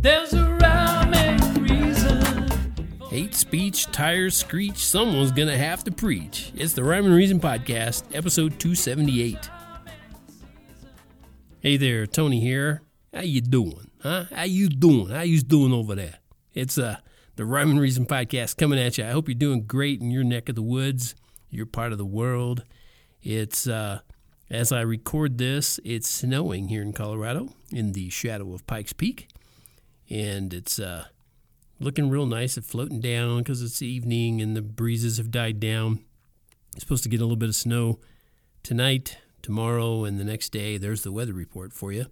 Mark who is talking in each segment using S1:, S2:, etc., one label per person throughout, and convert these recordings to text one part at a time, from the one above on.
S1: There's a rhyme and reason.
S2: Hate speech, tires screech, someone's gonna have to preach. It's the Rhyme and Reason Podcast, episode 278. Hey there, Tony here. How you doing? Huh? How you doing? How you doing over there? It's uh the Rhyme and Reason Podcast coming at you. I hope you're doing great in your neck of the woods, your part of the world. It's uh as I record this, it's snowing here in Colorado in the shadow of Pikes Peak. And it's uh looking real nice. It's floating down because it's evening and the breezes have died down. It's supposed to get a little bit of snow tonight, tomorrow, and the next day. There's the weather report for you.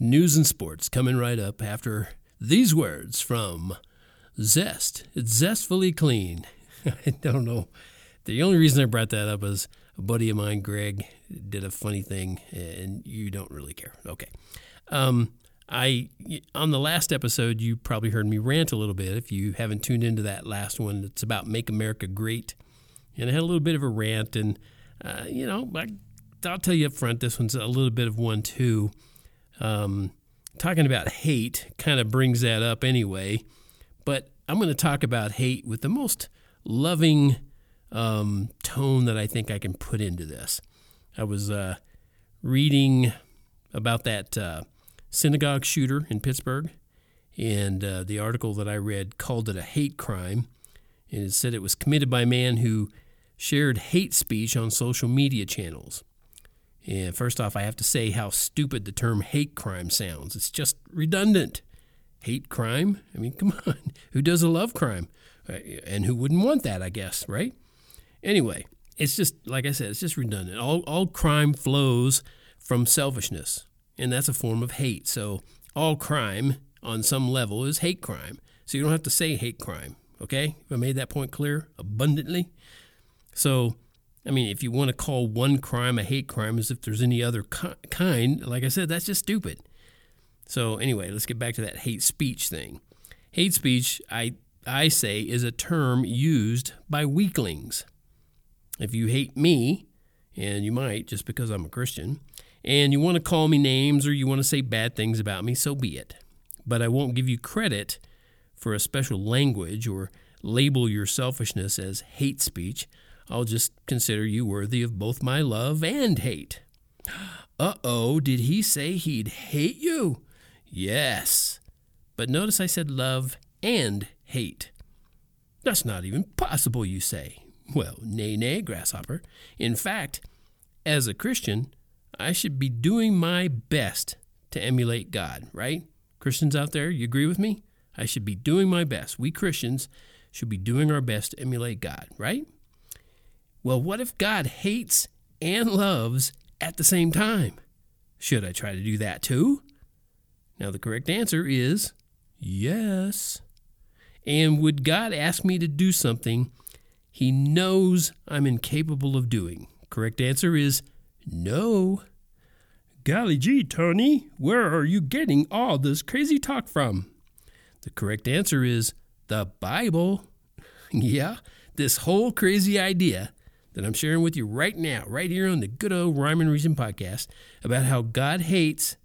S2: News and sports coming right up after these words from Zest. It's zestfully clean. I don't know. The only reason I brought that up is a buddy of mine, Greg, did a funny thing, and you don't really care. Okay. Um, I on the last episode, you probably heard me rant a little bit. If you haven't tuned into that last one, it's about "Make America Great," and I had a little bit of a rant. And uh, you know, I, I'll tell you up front, this one's a little bit of one too. Um, talking about hate kind of brings that up anyway, but I'm going to talk about hate with the most loving um, tone that I think I can put into this. I was uh, reading about that uh, synagogue shooter in Pittsburgh, and uh, the article that I read called it a hate crime, and it said it was committed by a man who shared hate speech on social media channels. And first off, I have to say how stupid the term hate crime sounds. It's just redundant. Hate crime? I mean, come on. Who does a love crime? Uh, And who wouldn't want that, I guess, right? Anyway, it's just, like I said, it's just redundant. All, all crime flows from selfishness, and that's a form of hate. So all crime on some level is hate crime. So you don't have to say hate crime, okay? I made that point clear abundantly. So, I mean, if you want to call one crime a hate crime as if there's any other ki- kind, like I said, that's just stupid. So, anyway, let's get back to that hate speech thing. Hate speech, I, I say, is a term used by weaklings. If you hate me, and you might just because I'm a Christian, and you want to call me names or you want to say bad things about me, so be it. But I won't give you credit for a special language or label your selfishness as hate speech. I'll just consider you worthy of both my love and hate. Uh oh, did he say he'd hate you? Yes. But notice I said love and hate. That's not even possible, you say. Well, nay, nay, grasshopper. In fact, as a Christian, I should be doing my best to emulate God, right? Christians out there, you agree with me? I should be doing my best. We Christians should be doing our best to emulate God, right? Well, what if God hates and loves at the same time? Should I try to do that too? Now, the correct answer is yes. And would God ask me to do something he knows I'm incapable of doing? Correct answer is no. Golly gee, Tony, where are you getting all this crazy talk from? The correct answer is the Bible. yeah, this whole crazy idea that I'm sharing with you right now, right here on the good old Rhyme and Reason podcast, about how God hates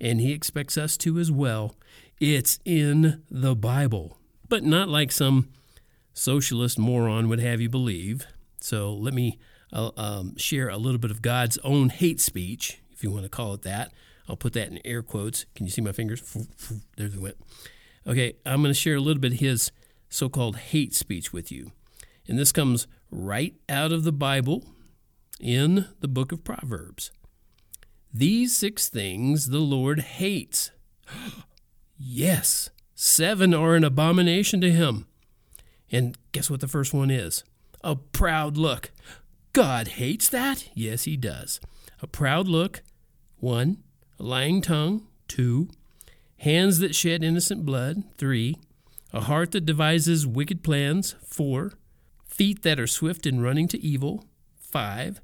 S2: and he expects us to as well. It's in the Bible, but not like some socialist moron would have you believe. So let me uh, um, share a little bit of God's own hate speech, if you want to call it that. I'll put that in air quotes. Can you see my fingers? There they went. Okay, I'm going to share a little bit of his so called hate speech with you. And this comes right out of the Bible in the book of Proverbs. These six things the Lord hates. yes, seven are an abomination to him. And guess what the first one is? A proud look. God hates that? Yes, he does. A proud look, one. A lying tongue, two. Hands that shed innocent blood, three. A heart that devises wicked plans, four. Feet that are swift in running to evil, five.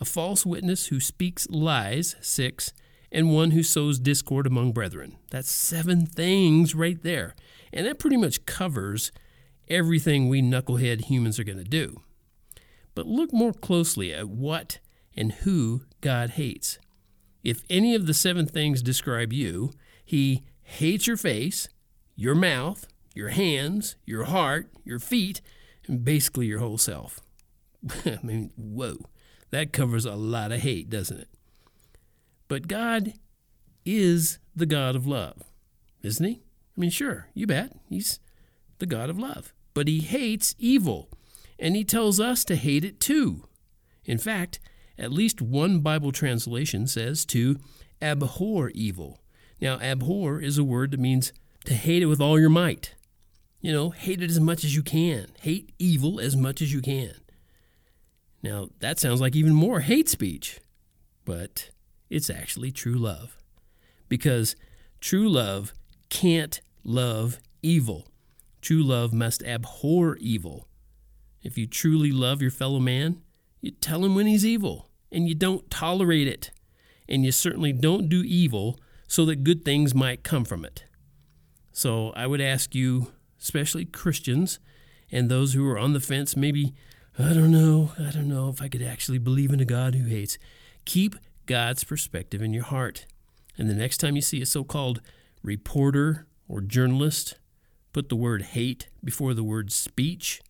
S2: A false witness who speaks lies, six. And one who sows discord among brethren. That's seven things right there. And that pretty much covers everything we knucklehead humans are going to do. But look more closely at what and who God hates. If any of the seven things describe you, he hates your face, your mouth, your hands, your heart, your feet, and basically your whole self. I mean, whoa, that covers a lot of hate, doesn't it? But God is the God of love, isn't He? I mean, sure, you bet. He's the God of love. But He hates evil, and He tells us to hate it too. In fact, at least one Bible translation says to abhor evil. Now, abhor is a word that means to hate it with all your might. You know, hate it as much as you can. Hate evil as much as you can. Now, that sounds like even more hate speech, but it's actually true love. Because true love can't love evil. True love must abhor evil. If you truly love your fellow man, you tell him when he's evil, and you don't tolerate it. And you certainly don't do evil so that good things might come from it. So I would ask you, especially Christians and those who are on the fence, maybe, I don't know, I don't know if I could actually believe in a God who hates, keep God's perspective in your heart. And the next time you see a so called reporter or journalist put the word hate before the word speech,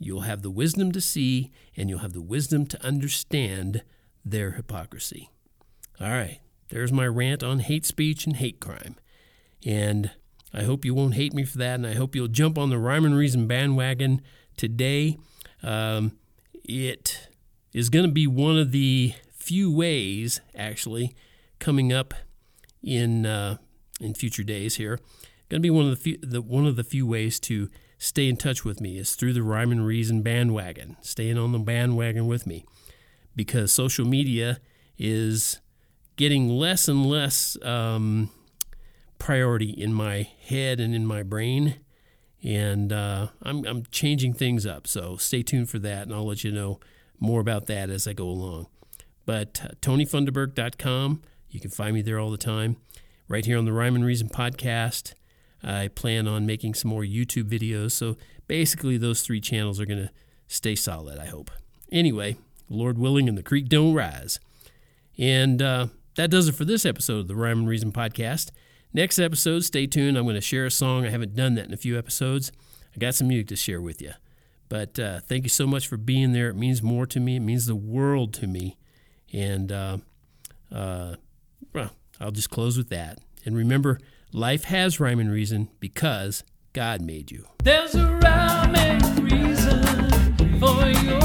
S2: you'll have the wisdom to see and you'll have the wisdom to understand their hypocrisy. All right, there's my rant on hate speech and hate crime. And I hope you won't hate me for that, and I hope you'll jump on the Rhyme and Reason bandwagon today. Um, it is going to be one of the few ways, actually, coming up in uh, in future days here. Going to be one of the, few, the one of the few ways to stay in touch with me is through the Rhyme and Reason bandwagon. Staying on the bandwagon with me, because social media is getting less and less um, priority in my head and in my brain. And uh, I'm, I'm changing things up. So stay tuned for that, and I'll let you know more about that as I go along. But uh, TonyFunderburk.com, you can find me there all the time. Right here on the Rhyme and Reason podcast, I plan on making some more YouTube videos. So basically, those three channels are going to stay solid, I hope. Anyway, Lord willing, and the creek don't rise. And uh, that does it for this episode of the Rhyme and Reason podcast. Next episode, stay tuned. I'm going to share a song. I haven't done that in a few episodes. I got some music to share with you. But uh, thank you so much for being there. It means more to me. It means the world to me. And uh, uh, well, I'll just close with that. And remember, life has rhyme and reason because God made you.
S1: There's a rhyme and reason for your